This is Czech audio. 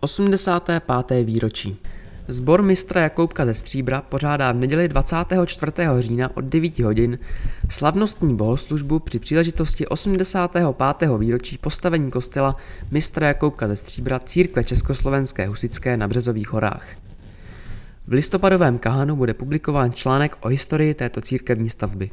85. výročí. Zbor mistra Jakoubka ze Stříbra pořádá v neděli 24. října od 9 hodin slavnostní bohoslužbu při příležitosti 85. výročí postavení kostela mistra Jakoubka ze Stříbra církve Československé husické na Březových horách. V listopadovém kahanu bude publikován článek o historii této církevní stavby.